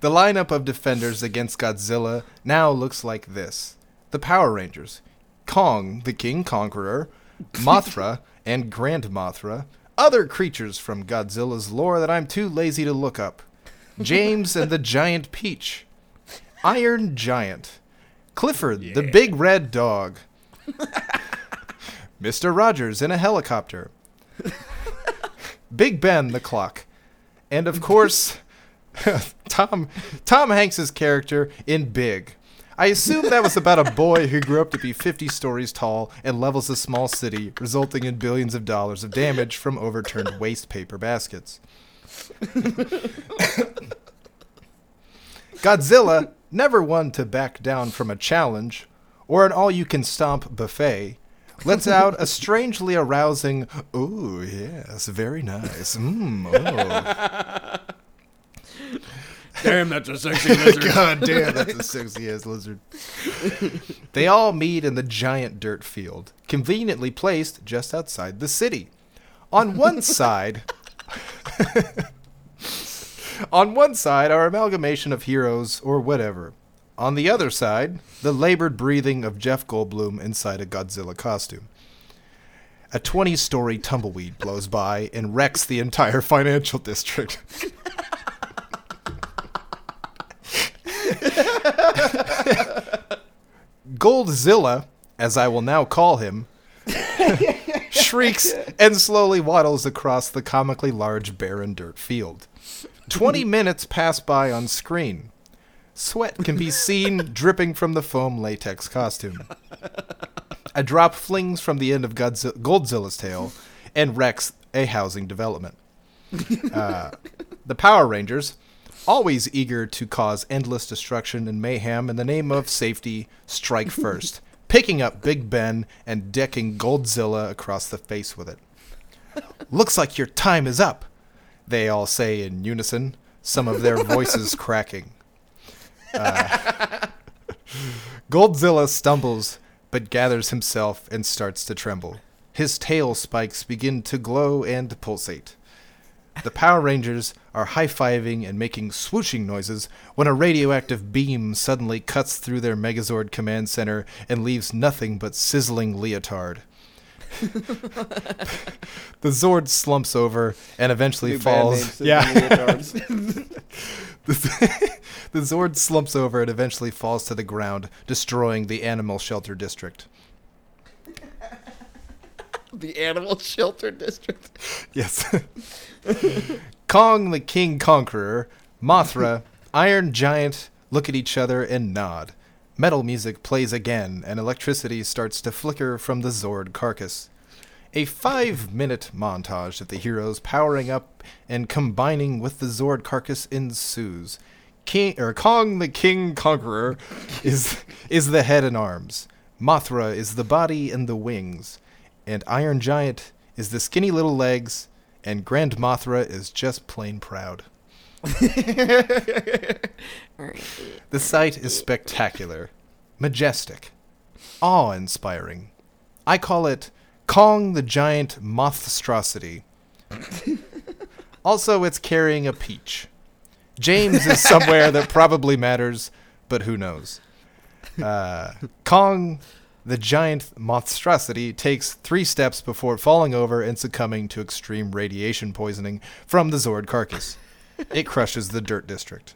The lineup of defenders against Godzilla now looks like this. The Power Rangers, Kong, the King Conqueror, *laughs* Mothra, and Grand Mothra, other creatures from Godzilla's lore that I'm too lazy to look up, James and the *laughs* Giant Peach, Iron Giant, Clifford, the Big Red Dog, *laughs* Mr. Rogers in a helicopter, Big Ben the clock, and of course, *laughs* Tom Tom Hanks's character in Big. I assume that was about a boy who grew up to be 50 stories tall and levels a small city, resulting in billions of dollars of damage from overturned waste paper baskets. *laughs* Godzilla, never one to back down from a challenge or an all you can stomp buffet, lets out a strangely arousing, ooh, yes, very nice. Mmm, oh. *laughs* Damn, that's a sexy lizard. *laughs* God damn, that's a sexy ass lizard. they all meet in the giant dirt field, conveniently placed just outside the city. On one *laughs* side, on one side, our amalgamation of heroes or whatever. On the other side, the labored breathing of Jeff Goldblum inside a Godzilla costume. A 20 story tumbleweed blows by and wrecks the entire financial district. *laughs* Goldzilla, as I will now call him, shrieks and slowly waddles across the comically large barren dirt field. Twenty minutes pass by on screen. Sweat can be seen dripping from the foam latex costume. A drop flings from the end of Godzi- Goldzilla's tail and wrecks a housing development. Uh, the Power Rangers, always eager to cause endless destruction and mayhem in the name of safety, strike *laughs* first, picking up Big Ben and decking Goldzilla across the face with it. Looks like your time is up, they all say in unison, some of their voices *laughs* cracking. Uh, Goldzilla stumbles, but gathers himself and starts to tremble. His tail spikes begin to glow and pulsate. The Power Rangers are high fiving and making swooshing noises when a radioactive beam suddenly cuts through their Megazord command center and leaves nothing but sizzling leotard. *laughs* the Zord slumps over and eventually New falls. Yeah. The, *laughs* *laughs* the Zord slumps over and eventually falls to the ground, destroying the animal shelter district. The animal *laughs* shelter district. Yes. Kong the King Conqueror, Mothra, Iron Giant look at each other and nod. Metal music plays again, and electricity starts to flicker from the Zord carcass. A five minute montage of the heroes powering up and combining with the Zord carcass ensues. King or Kong the King Conqueror is is the head and arms. Mothra is the body and the wings. And Iron Giant is the skinny little legs, and Grand Mothra is just plain proud. *laughs* The sight is spectacular, majestic, awe inspiring. I call it Kong the Giant Monstrosity. *laughs* also, it's carrying a peach. James is somewhere that probably matters, but who knows? Uh, Kong the giant monstrosity takes three steps before falling over and succumbing to extreme radiation poisoning from the Zord carcass. *laughs* It crushes the dirt district.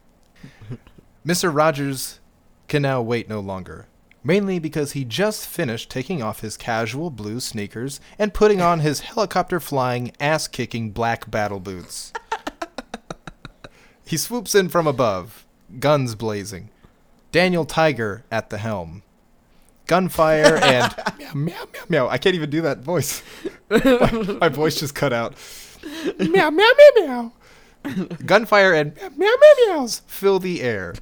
Mr. Rogers can now wait no longer, mainly because he just finished taking off his casual blue sneakers and putting on his helicopter flying, ass kicking black battle boots. he swoops in from above, guns blazing. Daniel Tiger at the helm. Gunfire *laughs* and meow, meow, meow, meow. I can't even do that voice. *laughs* my, my voice just cut out. meow, meow, meow, meow. Gunfire and meow, meow, meow, meows fill the air.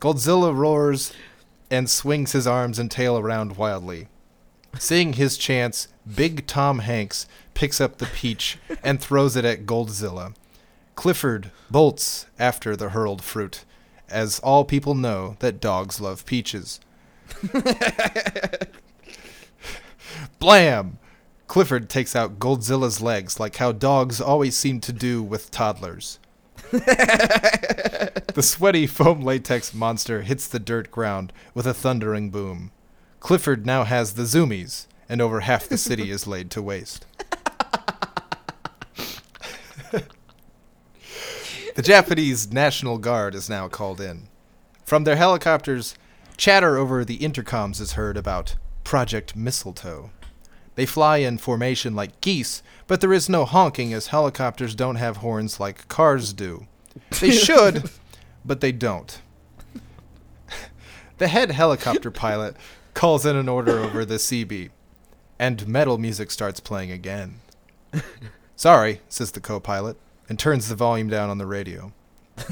Godzilla roars and swings his arms and tail around wildly. Seeing his chance, Big Tom Hanks picks up the peach and throws it at Goldzilla. Clifford bolts after the hurled fruit, as all people know that dogs love peaches. *laughs* Blam! Clifford takes out Goldzilla's legs like how dogs always seem to do with toddlers. *laughs* the sweaty foam latex monster hits the dirt ground with a thundering boom. Clifford now has the zoomies, and over half the city is laid to waste. *laughs* the Japanese National Guard is now called in. From their helicopters, chatter over the intercoms is heard about Project Mistletoe. They fly in formation like geese, but there is no honking as helicopters don't have horns like cars do. They *laughs* should, but they don't. The head helicopter pilot calls in an order over the CB, and metal music starts playing again. *laughs* Sorry, says the co pilot, and turns the volume down on the radio. *laughs*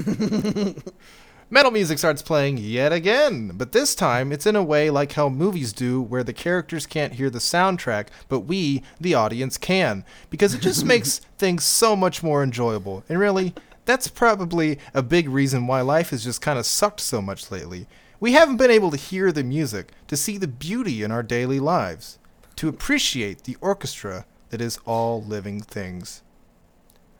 Metal music starts playing yet again, but this time it's in a way like how movies do, where the characters can't hear the soundtrack, but we, the audience, can, because it just *laughs* makes things so much more enjoyable. And really, that's probably a big reason why life has just kind of sucked so much lately. We haven't been able to hear the music, to see the beauty in our daily lives, to appreciate the orchestra that is all living things.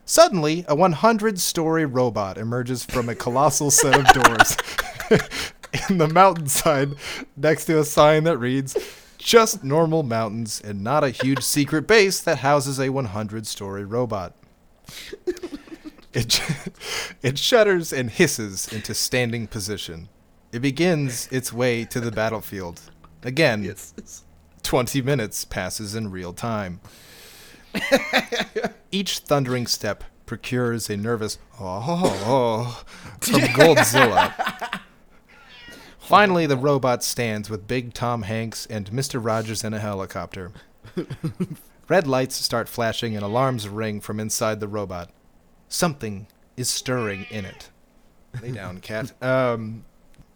Suddenly, a 100 story robot emerges from a colossal set of doors *laughs* in the mountainside next to a sign that reads, Just normal mountains and not a huge secret base that houses a 100 story robot. It, it shudders and hisses into standing position. It begins its way to the battlefield. Again, 20 minutes passes in real time. *laughs* Each thundering step procures a nervous *laughs* oh, from Goldzilla. Finally, the robot stands with Big Tom Hanks and Mr. Rogers in a helicopter. Red lights start flashing and alarms ring from inside the robot. Something is stirring in it. Lay down, cat. *laughs* Um,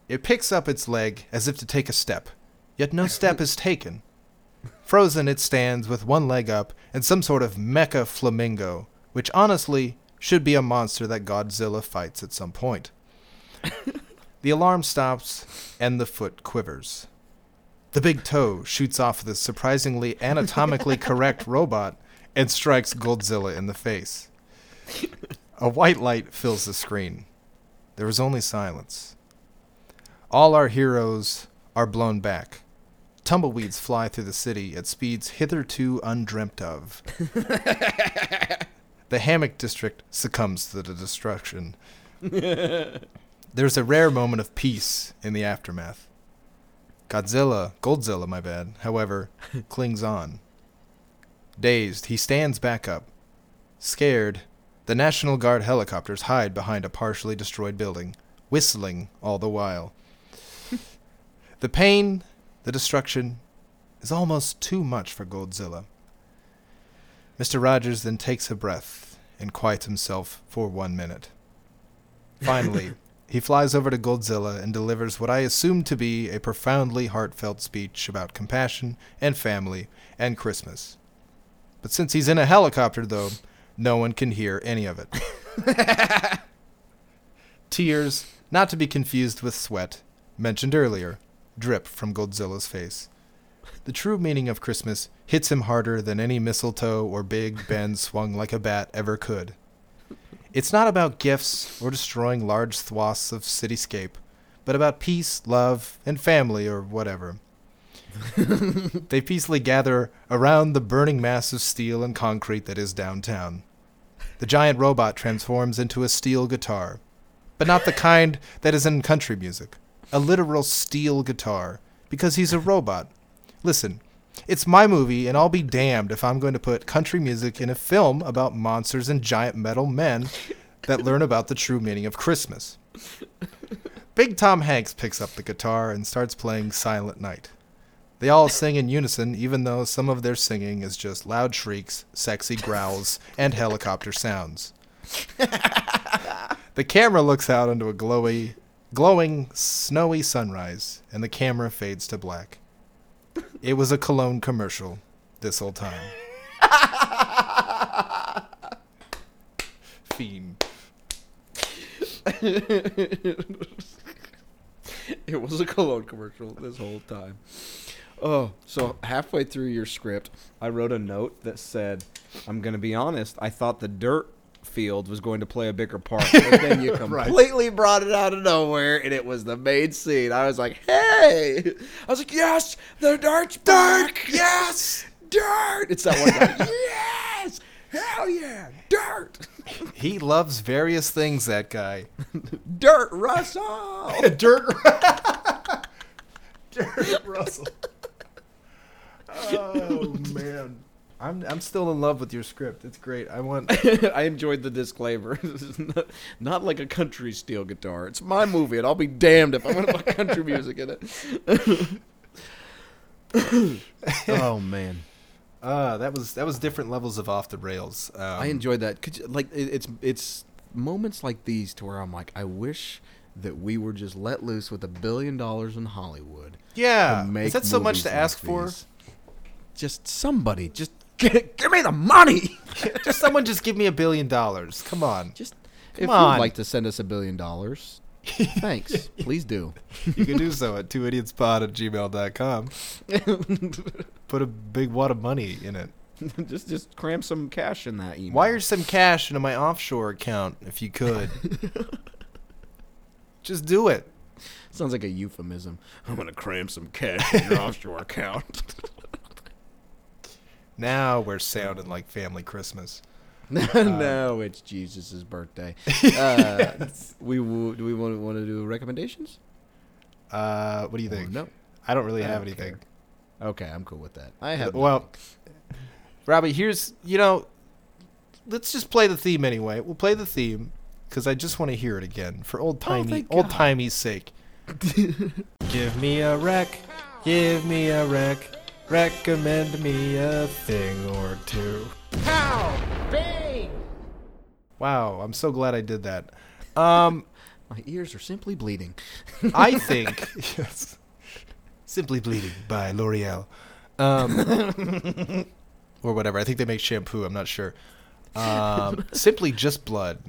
it picks up its leg as if to take a step, yet no step is taken. Frozen, it stands with one leg up and some sort of mecha flamingo, which honestly should be a monster that Godzilla fights at some point. *laughs* the alarm stops and the foot quivers. The big toe shoots off the surprisingly anatomically *laughs* correct robot and strikes Godzilla in the face. A white light fills the screen. There is only silence. All our heroes are blown back. Tumbleweeds fly through the city at speeds hitherto undreamt of. *laughs* the hammock district succumbs to the destruction. There's a rare moment of peace in the aftermath. Godzilla, Goldzilla, my bad, however, *laughs* clings on. Dazed, he stands back up. Scared, the National Guard helicopters hide behind a partially destroyed building, whistling all the while. *laughs* the pain, the destruction, is almost too much for Goldzilla. Mr. Rogers then takes a breath and quiets himself for one minute. Finally, *laughs* he flies over to Goldzilla and delivers what I assume to be a profoundly heartfelt speech about compassion and family and Christmas. But since he's in a helicopter, though, no one can hear any of it. *laughs* Tears, not to be confused with sweat, mentioned earlier, drip from Godzilla's face. The true meaning of Christmas hits him harder than any mistletoe or Big *laughs* Ben swung like a bat ever could. It's not about gifts or destroying large swaths of cityscape, but about peace, love, and family or whatever. *laughs* they peacefully gather around the burning mass of steel and concrete that is downtown. The giant robot transforms into a steel guitar, but not the kind that is in country music. A literal steel guitar, because he's a robot. Listen, it's my movie, and I'll be damned if I'm going to put country music in a film about monsters and giant metal men that learn about the true meaning of Christmas. Big Tom Hanks picks up the guitar and starts playing Silent Night. They all sing in unison, even though some of their singing is just loud shrieks, sexy growls, and helicopter sounds. *laughs* the camera looks out into a glowy, glowing, snowy sunrise, and the camera fades to black. It was a cologne commercial this whole time. *laughs* Fiend. *laughs* it was a cologne commercial this whole time. Oh, so halfway through your script, I wrote a note that said, "I'm going to be honest. I thought the dirt field was going to play a bigger part, *laughs* but then you Right. completely brought it out of nowhere, and it was the main scene. I was like, hey! I was like, yes, the dirt's dirt, yes, dirt. It's that one guy. *laughs* yes, hell yeah, dirt, *laughs* He loves various things. That guy. dirt, Russell. Dirt. Dirt Russell. Oh man. I'm I'm still in love with your script. It's great. I want *laughs* I enjoyed the disclaimer. *laughs* This is not, not like a country steel guitar. It's my movie, and I'll be damned if I'm going to put country *laughs* music in it. oh man, uh that was that was different levels of off the rails. Um, I enjoyed that. Could you, like it, it's it's moments like these to where I'm like, I wish that we were just let loose with a billion dollars in Hollywood. Yeah. to Is that so much to like ask for? Just somebody, just give, give me the money. *laughs* just someone just give me a billion dollars. Come on. Just Come if on. you'd like to send us a billion dollars, thanks. *laughs* Please do. You can do so at twoidiotspod at gmail.com. *laughs* Put a big wad of money in it. just just cram some cash in that email. Wire some cash into my offshore account if you could. just do it. Sounds like a euphemism. I'm gonna cram some cash in your offshore account. Now we're sounding like family Christmas. *laughs* no, it's Jesus' birthday. *laughs* Uh, We w- do we want want to do recommendations? Uh, what do you Or think? no. I don't really I have don't anything. Okay, I'm cool with that. I have well, Robbie, here's you know, let's just play the theme anyway. We'll play the theme because I just want to hear it again for old timey thank old timey's sake. *laughs* Give me a rec. Give me a rec. Recommend me a thing or two. Pow! Bang! Wow, I'm so glad I did that. Um, *laughs* my ears are simply bleeding. *laughs* I think *laughs* yes. Simply Bleeding by L'Oreal. Um, or whatever. I think they make shampoo. I'm not sure. Um, Simply Just Blood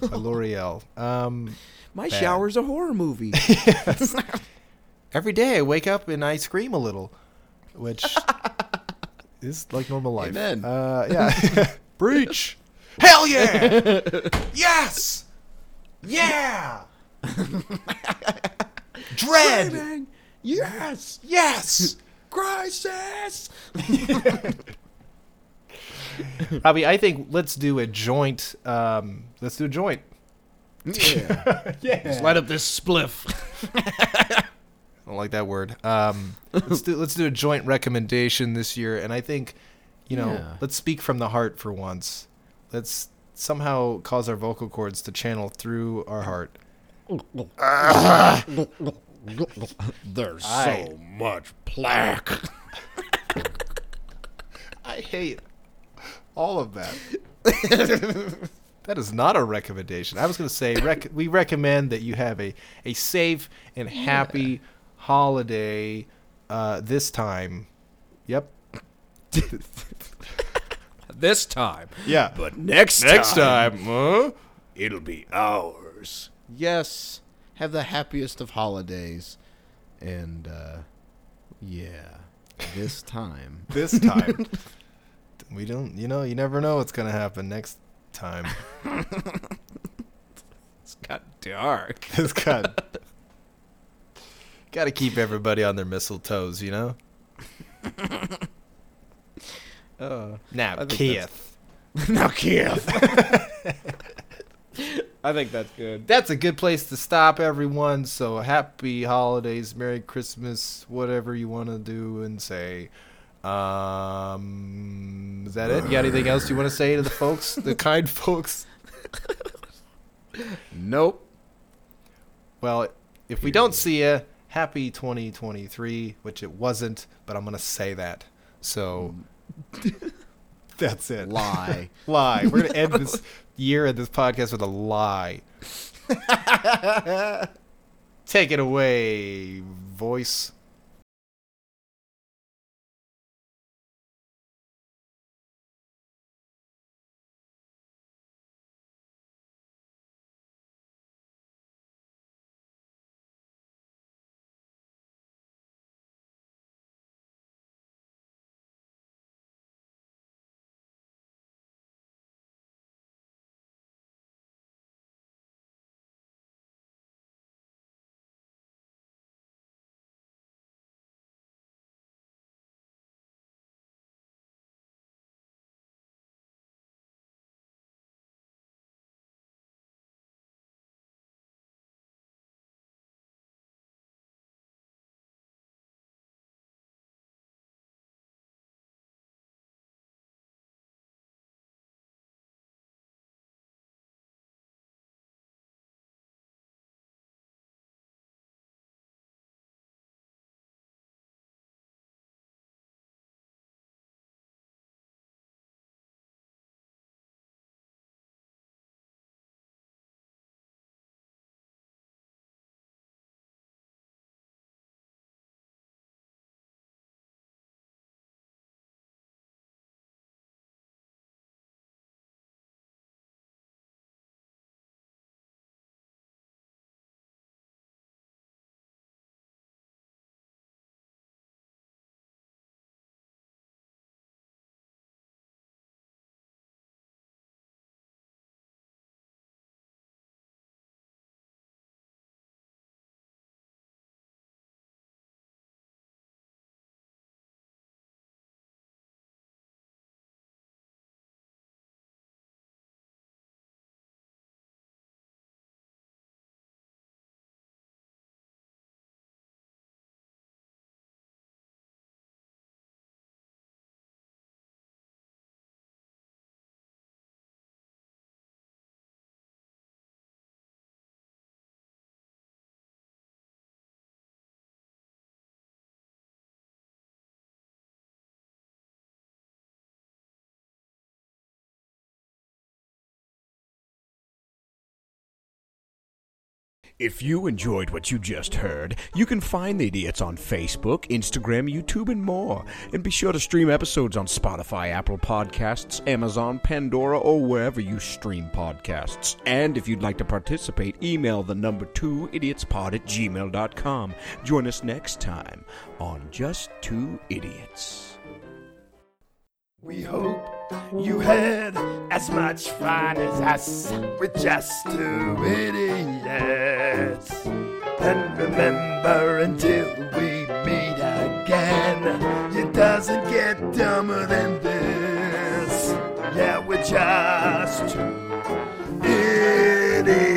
by L'Oreal. Um, My Bad. shower's a horror movie. every day I wake up and I scream a little, which *laughs* is like normal life. Amen. Uh, yeah. *laughs* Breach. *laughs* Hell yeah! yes! Yeah! Dread! Screaming, yes, Yes! crisis. Robbie, I think let's do a joint. Um, let's do a joint. Yeah, Yeah. just light up this spliff. I don't like that word. Um, let's do let's do a joint recommendation this year, and I think, you know, Yeah. let's speak from the heart for once. Let's somehow cause our vocal cords to channel through our heart. *laughs* There's Aye. so much plaque. *laughs* I hate all of that. *laughs* that is not a recommendation. I was going to say rec- we recommend that you have a, a safe and happy holiday uh, this time. Yep. *laughs* This time, Yeah. but next Next time, huh? it'll be ours. Yes, have the happiest of holidays, and uh, yeah, this time. *laughs* This time. *laughs* we don't, you know, you never know what's going to happen next time. It's got dark. It's got. Got to keep everybody on their mistletoes, you know? *laughs* Uh, Now, Keith. *laughs* now, Keith. *laughs* I think that's good. that's a good place to stop everyone so happy holidays merry christmas whatever you want to do and say um is that it you got anything else you want to say to the folks the kind folks Nope. well if we don't see you happy 2023 which it wasn't but i'm gonna say that. So *laughs* that's it. Lie. *laughs* lie. We're gonna end this *laughs* year and this podcast with a lie. Take it away voice If you enjoyed what you just heard, you can find the idiots on Facebook, Instagram, YouTube, and more. And be sure to stream episodes on Spotify, Apple Podcasts, Amazon, Pandora, or wherever you stream podcasts. And if you'd like to participate, email the number two idiotspod at gmail.com. Join us next time on Just Two Idiots. We hope you had as much fun as us with just two idiots. And remember until we meet again, it doesn't get dumber than this. Yeah, we're just two idiots.